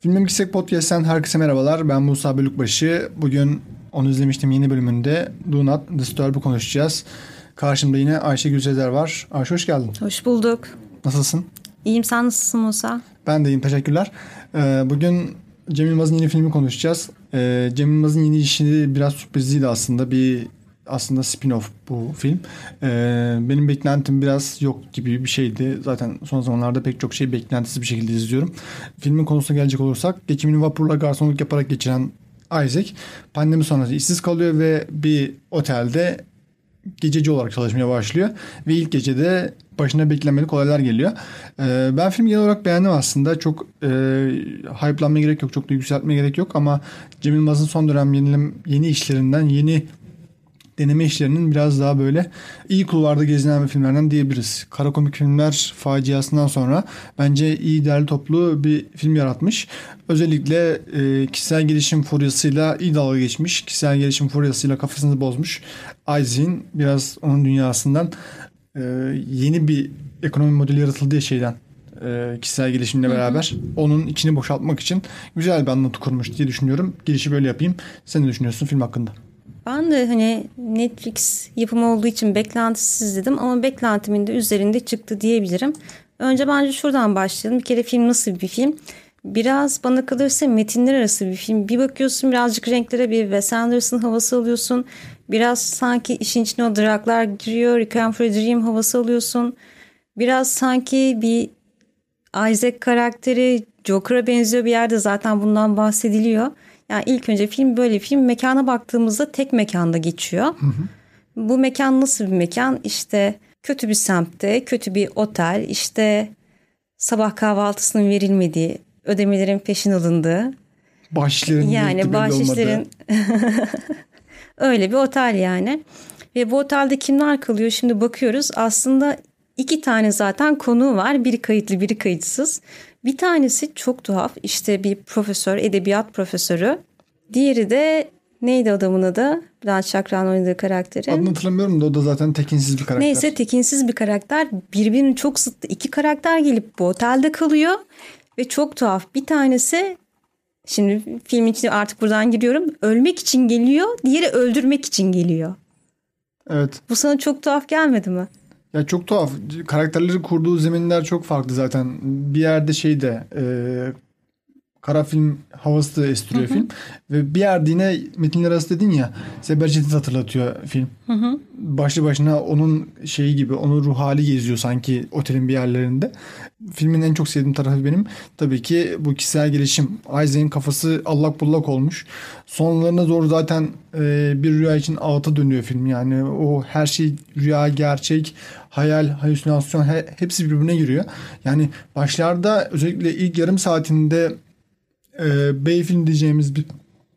Filmim Kisek Podcast'ten herkese merhabalar. Ben Musa Bölükbaşı. Bugün onu izlemiştim yeni bölümünde Do Not Disturb'u konuşacağız. Karşımda yine Ayşe Gülsezer var. Ayşe hoş geldin. Hoş bulduk. Nasılsın? İyiyim sen nasılsın Musa? Ben de iyiyim teşekkürler. Ee, bugün Cem Yılmaz'ın yeni filmi konuşacağız. Ee, Cem Yılmaz'ın yeni işini biraz sürprizliydi aslında. Bir aslında spin-off bu film. Ee, benim beklentim biraz yok gibi bir şeydi. Zaten son zamanlarda pek çok şey beklentisiz bir şekilde izliyorum. Filmin konusuna gelecek olursak geçimini vapurla garsonluk yaparak geçiren Isaac pandemi sonrası işsiz kalıyor ve bir otelde gececi olarak çalışmaya başlıyor. Ve ilk gecede başına beklenmedik olaylar geliyor. Ee, ben filmi genel olarak beğendim aslında. Çok e, hype'lanmaya gerek yok. Çok da yükseltmeye gerek yok ama Cem Yılmaz'ın son dönem yeni, yeni işlerinden, yeni deneme işlerinin biraz daha böyle iyi kulvarda gezinen bir filmlerden diyebiliriz. Kara komik filmler faciasından sonra bence iyi değerli toplu bir film yaratmış. Özellikle e, kişisel gelişim furyasıyla iyi dalga geçmiş. Kişisel gelişim furyasıyla kafasını bozmuş. Isaac'in biraz onun dünyasından e, yeni bir ekonomi modeli yaratıldığı şeyden e, kişisel gelişimle beraber onun içini boşaltmak için güzel bir anlatı kurmuş diye düşünüyorum. Girişi böyle yapayım. Sen ne düşünüyorsun film hakkında? Ben de hani Netflix yapımı olduğu için beklentisiz dedim ama beklentimin de üzerinde çıktı diyebilirim. Önce bence şuradan başlayalım. Bir kere film nasıl bir film? Biraz bana kalırsa metinler arası bir film. Bir bakıyorsun birazcık renklere bir Wes Anderson havası alıyorsun. Biraz sanki işin içine o draklar giriyor. Requiem for a Dream havası alıyorsun. Biraz sanki bir Isaac karakteri Joker'a benziyor bir yerde zaten bundan bahsediliyor. Yani ilk önce film böyle film. Mekana baktığımızda tek mekanda geçiyor. Hı hı. Bu mekan nasıl bir mekan? İşte kötü bir semtte, kötü bir otel, işte sabah kahvaltısının verilmediği, ödemelerin peşin alındığı. Bahşişlerin yani bahşişlerin öyle bir otel yani. Ve bu otelde kimler kalıyor? Şimdi bakıyoruz. Aslında iki tane zaten konu var. Biri kayıtlı, biri kayıtsız. Bir tanesi çok tuhaf işte bir profesör, edebiyat profesörü. Diğeri de neydi adamın adı? Bülent Şakran oynadığı karakteri. Adını hatırlamıyorum da o da zaten tekinsiz bir karakter. Neyse tekinsiz bir karakter. Birbirinin çok zıttı iki karakter gelip bu otelde kalıyor. Ve çok tuhaf. Bir tanesi şimdi film içine artık buradan giriyorum. Ölmek için geliyor. Diğeri öldürmek için geliyor. Evet. Bu sana çok tuhaf gelmedi mi? Ya çok tuhaf. Karakterleri kurduğu zeminler çok farklı zaten. Bir yerde şey de e, kara film havası da estiriyor hı hı. film. Ve bir yerde yine metinler arası dedin ya Sebercet'i hatırlatıyor film. Hı hı. Başlı başına onun şeyi gibi onun ruh hali geziyor sanki otelin bir yerlerinde. Filmin en çok sevdiğim tarafı benim tabii ki bu kişisel gelişim. Isaac'in kafası allak bullak olmuş. Sonlarına doğru zaten e, bir rüya için ağıta dönüyor film. Yani o her şey rüya, gerçek, hayal, halüsinasyon he, hepsi birbirine giriyor. Yani başlarda özellikle ilk yarım saatinde e, B film diyeceğimiz bir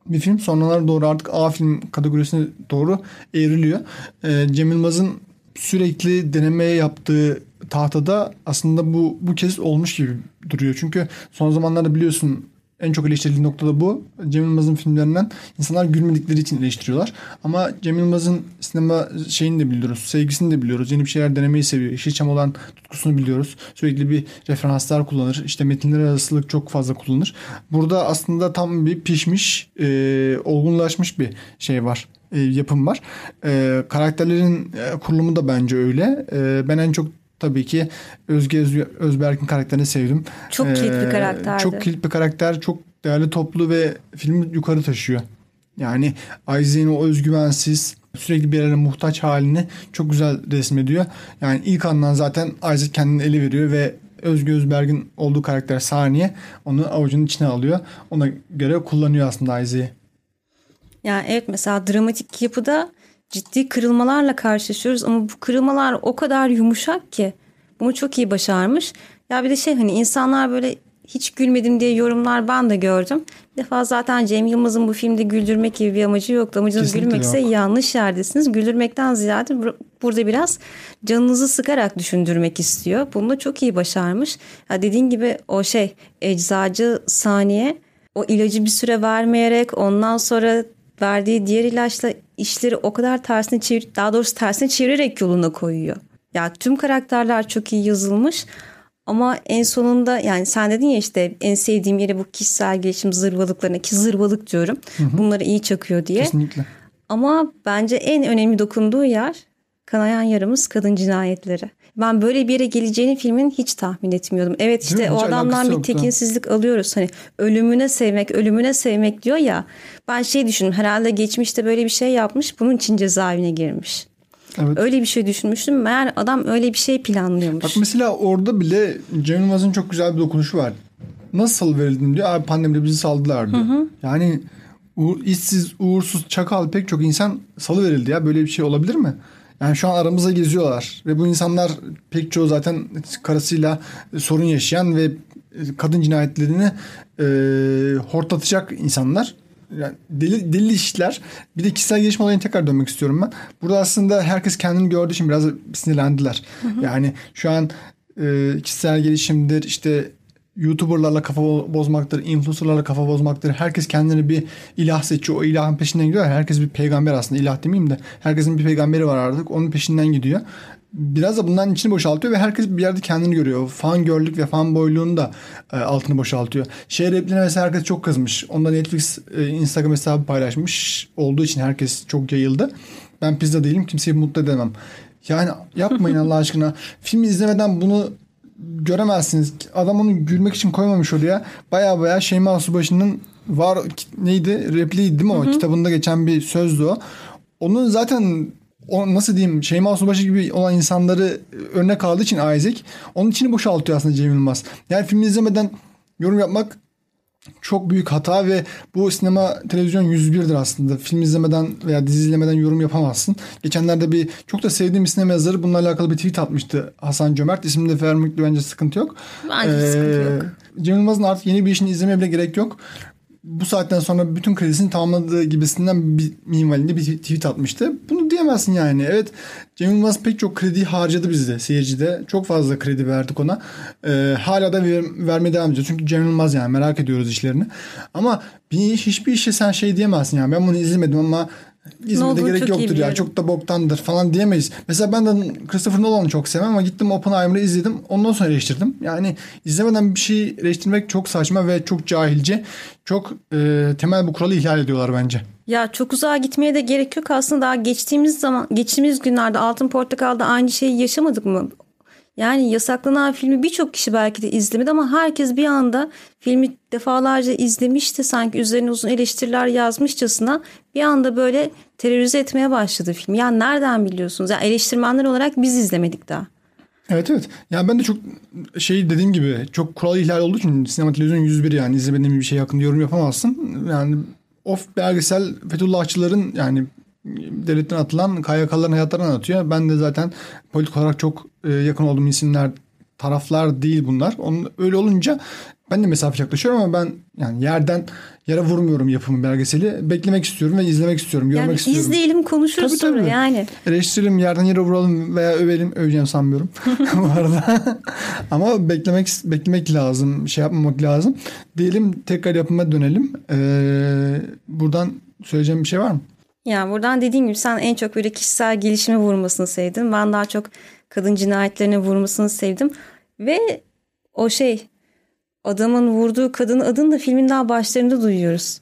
bir film sonralara doğru artık A film kategorisine doğru evriliyor. E, Cem Yılmaz'ın sürekli denemeye yaptığı tahtada aslında bu bu kez olmuş gibi duruyor. Çünkü son zamanlarda biliyorsun en çok eleştirildiği nokta da bu. Cem Yılmaz'ın filmlerinden insanlar gülmedikleri için eleştiriyorlar. Ama Cem Yılmaz'ın sinema şeyini de biliyoruz. Sevgisini de biliyoruz. Yeni bir şeyler denemeyi seviyor. Yeşilçam olan tutkusunu biliyoruz. Sürekli bir referanslar kullanır. İşte metinler arasılık çok fazla kullanır. Burada aslında tam bir pişmiş, e, olgunlaşmış bir şey var e, yapım var. E, karakterlerin e, kurulumu da bence öyle. E, ben en çok tabii ki Özge Özberk'in karakterini sevdim. Çok ee, kilit bir karakterdi. Çok kilit bir karakter, çok değerli toplu ve filmi yukarı taşıyor. Yani Aizen'in o özgüvensiz, sürekli bir yere muhtaç halini çok güzel resmediyor. Yani ilk andan zaten Isaac kendini ele veriyor ve Özgü Özberk'in olduğu karakter Saniye onu avucunun içine alıyor. Ona göre kullanıyor aslında Isaac'i. Yani evet mesela dramatik yapıda ciddi kırılmalarla karşılaşıyoruz ama bu kırılmalar o kadar yumuşak ki bunu çok iyi başarmış. Ya bir de şey hani insanlar böyle hiç gülmedim diye yorumlar ben de gördüm. Bir defa zaten Cem Yılmaz'ın bu filmde güldürmek gibi bir amacı yoktu. Amacınız Kesinlikle gülmekse yok. yanlış yerdesiniz. Güldürmekten ziyade burada biraz canınızı sıkarak düşündürmek istiyor. Bunu da çok iyi başarmış. Ya dediğin gibi o şey eczacı saniye o ilacı bir süre vermeyerek ondan sonra verdiği diğer ilaçla işleri o kadar tersine çevir daha doğrusu tersine çevirerek yoluna koyuyor. Ya tüm karakterler çok iyi yazılmış Ama en sonunda yani sen dedin ya işte en sevdiğim yeri bu kişisel gelişim zırvalıklarına ki zırvalık diyorum. Hı hı. Bunları iyi çakıyor diye. Kesinlikle. Ama bence en önemli dokunduğu yer kanayan yaramız kadın cinayetleri. Ben böyle bir yere geleceğini filmin hiç tahmin etmiyordum. Evet işte o adamdan bir tekinsizlik da. alıyoruz. Hani ölümüne sevmek, ölümüne sevmek diyor ya. Ben şey düşündüm herhalde geçmişte böyle bir şey yapmış bunun için cezaevine girmiş. Evet. Öyle bir şey düşünmüştüm. Meğer adam öyle bir şey planlıyormuş. Bak mesela orada bile Cem Yılmaz'ın çok güzel bir dokunuşu var. Nasıl verildim diyor. Abi pandemide bizi saldılar diyor. Hı hı. Yani uğur, işsiz, uğursuz, çakal pek çok insan salı verildi ya. Böyle bir şey olabilir mi? Yani şu an aramızda geziyorlar ve bu insanlar pek çoğu zaten karısıyla sorun yaşayan ve kadın cinayetlerini e, hortlatacak insanlar. Yani deli, deli işler. Bir de kişisel gelişim olayına tekrar dönmek istiyorum ben. Burada aslında herkes kendini gördüğü için biraz sinirlendiler. Hı hı. Yani şu an e, kişisel gelişimdir işte YouTuber'larla kafa bozmaktır, influencer'larla kafa bozmaktır. Herkes kendini bir ilah seçiyor. O ilahın peşinden gidiyor. Herkes bir peygamber aslında. ilah demeyeyim de. Herkesin bir peygamberi var artık. Onun peşinden gidiyor. Biraz da bundan içini boşaltıyor ve herkes bir yerde kendini görüyor. Fan görlük ve fan boyluğunu da e, altını boşaltıyor. Şey repliğine mesela herkes çok kızmış. Onda Netflix e, Instagram hesabı paylaşmış olduğu için herkes çok yayıldı. Ben pizza değilim kimseyi mutlu edemem. Yani yapmayın Allah aşkına. Film izlemeden bunu göremezsiniz. Adam onu gülmek için koymamış oraya. Baya baya Şeyma Subaşı'nın var neydi repliği değil mi o? Hı hı. Kitabında geçen bir sözdü o. Onun zaten o nasıl diyeyim Şeyma Subaşı gibi olan insanları örnek aldığı için Isaac onun içini boşaltıyor aslında Cem Yılmaz. Yani filmi izlemeden yorum yapmak çok büyük hata ve bu sinema televizyon 101'dir aslında. Film izlemeden veya dizi izlemeden yorum yapamazsın. Geçenlerde bir çok da sevdiğim bir sinema yazarı bununla alakalı bir tweet atmıştı. Hasan Cömert. İsmini de vermekle bence sıkıntı yok. Bence ee, sıkıntı yok. Cem Yılmaz'ın artık yeni bir işini izlemeye bile gerek yok bu saatten sonra bütün kredisini tamamladığı gibisinden bir minvalinde bir tweet atmıştı. Bunu diyemezsin yani. Evet Cem Yılmaz pek çok kredi harcadı bizde seyircide. Çok fazla kredi verdik ona. Ee, hala da ver, vermeye devam ediyor. Çünkü Cem Yılmaz yani merak ediyoruz işlerini. Ama bir iş, hiçbir işe sen şey diyemezsin yani. Ben bunu izlemedim ama İzmir'de gerek yoktur ya çok da boktandır falan diyemeyiz. Mesela ben de Christopher Nolan'ı çok sevmem ama gittim Oppenheimer'ı izledim. Ondan sonra eleştirdim. Yani izlemeden bir şey eleştirmek çok saçma ve çok cahilce. Çok e, temel bu kuralı ihlal ediyorlar bence. Ya çok uzağa gitmeye de gerek yok aslında daha geçtiğimiz zaman geçtiğimiz günlerde Altın Portakal'da aynı şeyi yaşamadık mı? Yani yasaklanan filmi birçok kişi belki de izlemedi ama herkes bir anda filmi defalarca izlemişti sanki üzerine uzun eleştiriler yazmışçasına bir anda böyle terörize etmeye başladı film. Yani nereden biliyorsunuz? Yani eleştirmenler olarak biz izlemedik daha. Evet evet. Yani ben de çok şey dediğim gibi çok kural ihlal olduğu için sinema televizyon 101 yani izlemediğim bir şey hakkında yorum yapamazsın. Yani of belgesel Fethullahçıların yani devletten atılan KYK'ların hayatlarını anlatıyor. Ben de zaten politik olarak çok e, yakın olduğum isimler taraflar değil bunlar. Onun, öyle olunca ben de mesafe yaklaşıyorum ama ben yani yerden yere vurmuyorum yapımı belgeseli. Beklemek istiyorum ve izlemek istiyorum, görmek yani istiyorum. izleyelim, konuşuruz tabii, sonra tabii. yani. Eleştirelim, yerden yere vuralım veya övelim. Öveceğim sanmıyorum bu arada. ama beklemek beklemek lazım, şey yapmamak lazım. Diyelim tekrar yapıma dönelim. Ee, buradan söyleyeceğim bir şey var mı? Yani buradan dediğim gibi sen en çok böyle kişisel gelişime vurmasını sevdin. Ben daha çok kadın cinayetlerine vurmasını sevdim. Ve o şey adamın vurduğu kadın adını da filmin daha başlarında duyuyoruz.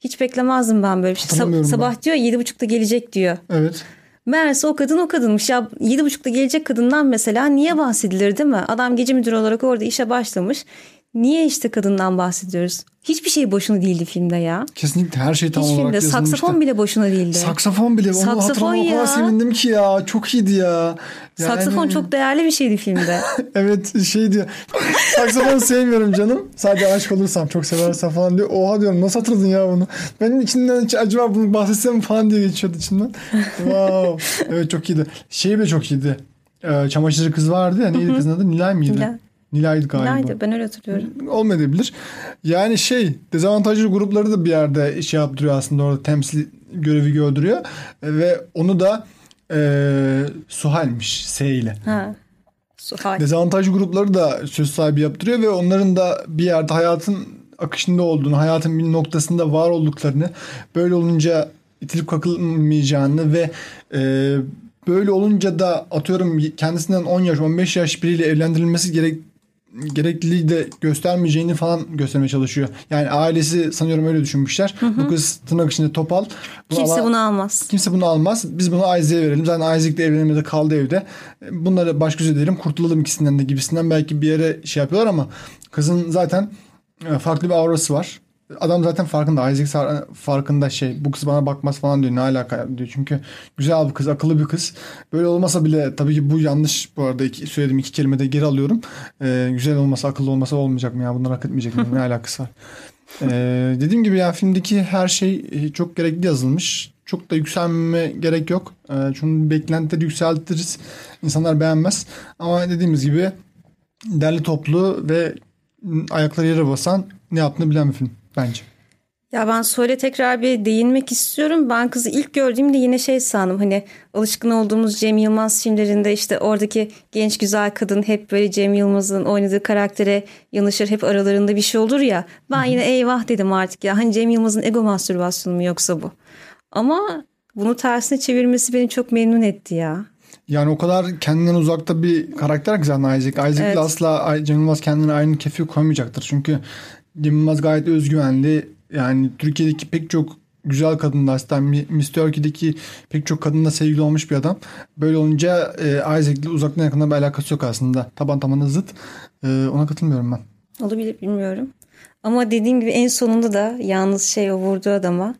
Hiç beklemezdim ben böyle bir şey. Sab- sabah ben. diyor yedi buçukta gelecek diyor. Evet. Meğerse o kadın o kadınmış. Ya yedi buçukta gelecek kadından mesela niye bahsedilir değil mi? Adam gece müdürü olarak orada işe başlamış. Niye işte kadından bahsediyoruz? Hiçbir şey boşuna değildi filmde ya. Kesinlikle her şey tam Hiç olarak filmde. yazılmıştı. Saksafon bile boşuna değildi. Saksafon bile. Onu Saksafon ya. o kadar sevindim ki ya. Çok iyiydi ya. Yani... Saksafon çok değerli bir şeydi filmde. evet şey diyor. Saksafon sevmiyorum canım. Sadece aşk olursam çok seversen falan diyor. Oha diyorum nasıl hatırladın ya bunu? Benim içinden acaba bunu bahsetsem falan diye geçiyordu içinden. wow. Evet çok iyiydi. Şey bile çok iyiydi. Ee, çamaşırcı kız vardı ya. Neydi kızın adı? Nilay mıydı? Nilay. Nilay'dı galiba. Nilay'dı ben öyle hatırlıyorum. Olmayabilir. Yani şey dezavantajlı grupları da bir yerde şey yaptırıyor aslında orada temsil görevi gördürüyor. Ve onu da e, Suhal'miş S ile. Ha. Suhal. Dezavantajlı grupları da söz sahibi yaptırıyor ve onların da bir yerde hayatın akışında olduğunu, hayatın bir noktasında var olduklarını, böyle olunca itilip kakılmayacağını ve e, böyle olunca da atıyorum kendisinden 10 yaş 15 yaş biriyle evlendirilmesi gerek gerekliliği de göstermeyeceğini falan göstermeye çalışıyor. Yani ailesi sanıyorum öyle düşünmüşler. Bu kız tırnak içinde topal. Bunu Kimse ala- bunu almaz. Kimse bunu almaz. Biz bunu Isaac'e verelim. Zaten Isaac de evlenemedi kaldı evde. Bunları baş göz edelim. Kurtulalım ikisinden de gibisinden belki bir yere şey yapıyorlar ama kızın zaten e, farklı bir aurası var. Adam zaten farkında. Isaac sa- farkında şey. Bu kız bana bakmaz falan diyor. Ne alaka diyor. Çünkü güzel bir kız. Akıllı bir kız. Böyle olmasa bile tabii ki bu yanlış bu arada. Iki, söylediğim iki kelimede geri alıyorum. E, güzel olmasa akıllı olmasa olmayacak mı ya? Bunları hak etmeyecek mi? Ne alakası var? Ee, dediğim gibi ya filmdeki her şey e, çok gerekli yazılmış. Çok da yükselmeme gerek yok. Ee, çünkü beklentileri yükseltiriz. İnsanlar beğenmez. Ama dediğimiz gibi derli toplu ve ayakları yere basan ne yaptığını bilen bir film bence. Ya ben söyle tekrar bir değinmek istiyorum. Ben kızı ilk gördüğümde yine şey sandım. Hani alışkın olduğumuz Cem Yılmaz filmlerinde işte oradaki genç güzel kadın hep böyle Cem Yılmaz'ın oynadığı karaktere yanışır. Hep aralarında bir şey olur ya. Ben yine eyvah dedim artık ya. Hani Cem Yılmaz'ın ego mastürbasyonu mu yoksa bu? Ama bunu tersine çevirmesi beni çok memnun etti ya. Yani o kadar kendinden uzakta bir karakter ki zaten Isaac. Isaac'le Evet. asla Cem Yılmaz kendine aynı kefi koymayacaktır. Çünkü Yılmaz gayet özgüvenli. Yani Türkiye'deki pek çok güzel kadınla hatta Mi- Miss Turkey'deki pek çok kadınla sevgili olmuş bir adam. Böyle olunca e, Isaac'le uzaktan yakından bir alakası yok aslında. Taban tabana zıt. E, ona katılmıyorum ben. Olabilir bilmiyorum. Ama dediğim gibi en sonunda da yalnız şey o vurduğu adama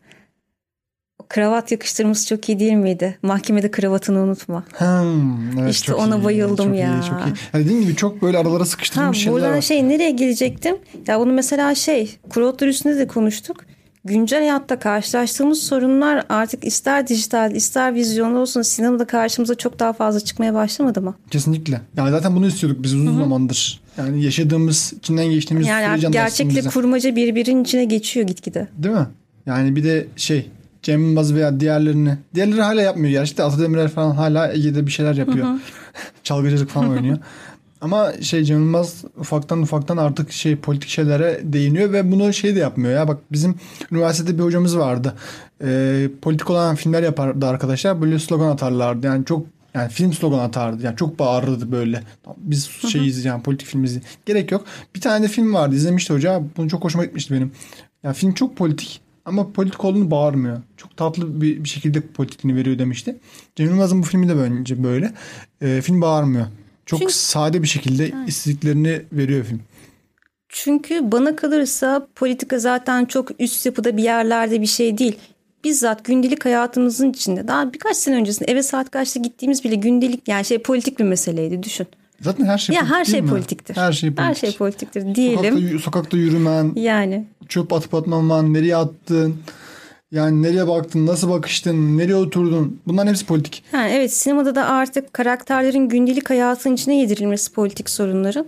kravat yakıştırması çok iyi değil miydi? Mahkemede kravatını unutma. Hmm, evet, İşte ona iyi, bayıldım çok ya. Iyi, çok iyi. Yani dediğim gibi çok böyle aralara Ha sıkıştırılmış şeyler buradan var. şey nereye gelecektim? Ya bunu mesela şey Kurotlar üstünde de konuştuk. Güncel hayatta karşılaştığımız sorunlar artık ister dijital ister vizyonda olsun sinemada karşımıza çok daha fazla çıkmaya başlamadı mı? Kesinlikle. Yani zaten bunu istiyorduk biz uzun zamandır. Yani yaşadığımız, içinden geçtiğimiz Yani süreci artık anlatsın gerçekle kurmaca birbirinin içine geçiyor gitgide. Değil mi? Yani bir de şey Cem Yılmaz veya diğerlerini. Diğerleri hala yapmıyor. Gerçi Ata Demirer falan hala Ege'de bir şeyler yapıyor. Çalgıcılık falan oynuyor. Ama şey Cem Yılmaz ufaktan ufaktan artık şey politik şeylere değiniyor ve bunu şey de yapmıyor ya. Bak bizim üniversitede bir hocamız vardı. Ee, politik olan filmler yapardı arkadaşlar. Böyle slogan atarlardı. Yani çok yani film slogan atardı. Yani çok bağırırdı böyle. Biz şeyiz yani politik filmiz. Gerek yok. Bir tane de film vardı. izlemişti hoca. Bunu çok hoşuma gitmişti benim. Ya film çok politik ama politik olduğunu bağırmıyor. Çok tatlı bir, bir şekilde politikliğini veriyor demişti. Cem Yılmaz'ın bu filmi de bence böyle. Ee, film bağırmıyor. Çok Çünkü- sade bir şekilde istediklerini veriyor film. Çünkü bana kalırsa politika zaten çok üst yapıda bir yerlerde bir şey değil. Bizzat gündelik hayatımızın içinde daha birkaç sene öncesinde eve saat kaçta gittiğimiz bile gündelik yani şey politik bir meseleydi düşün. Zaten her şey ya politik her şey mi? politiktir. Her şey politik. Her şey politiktir diyelim. Sokakta, sokakta yürümen, Yani çöp atıp atmaman, nereye attın, yani nereye baktın, nasıl bakıştın, nereye oturdun. Bunların hepsi politik. Ha, evet sinemada da artık karakterlerin gündelik hayatın içine yedirilmesi politik sorunların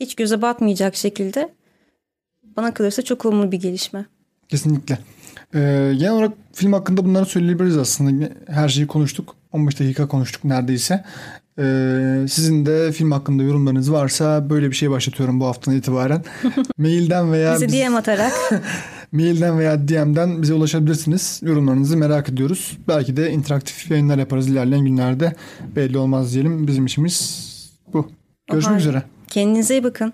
hiç göze batmayacak şekilde bana kalırsa çok olumlu bir gelişme. Kesinlikle. Ee, genel olarak film hakkında bunları söyleyebiliriz aslında. Her şeyi konuştuk. 15 dakika konuştuk neredeyse. Ee, sizin de film hakkında yorumlarınız varsa böyle bir şey başlatıyorum bu haftadan itibaren. Mailden veya Bize biz- DM atarak mailden veya DM'den bize ulaşabilirsiniz. Yorumlarınızı merak ediyoruz. Belki de interaktif yayınlar yaparız ilerleyen günlerde. Belli olmaz diyelim. Bizim işimiz bu. Görüşmek halde. üzere. kendinize iyi bakın.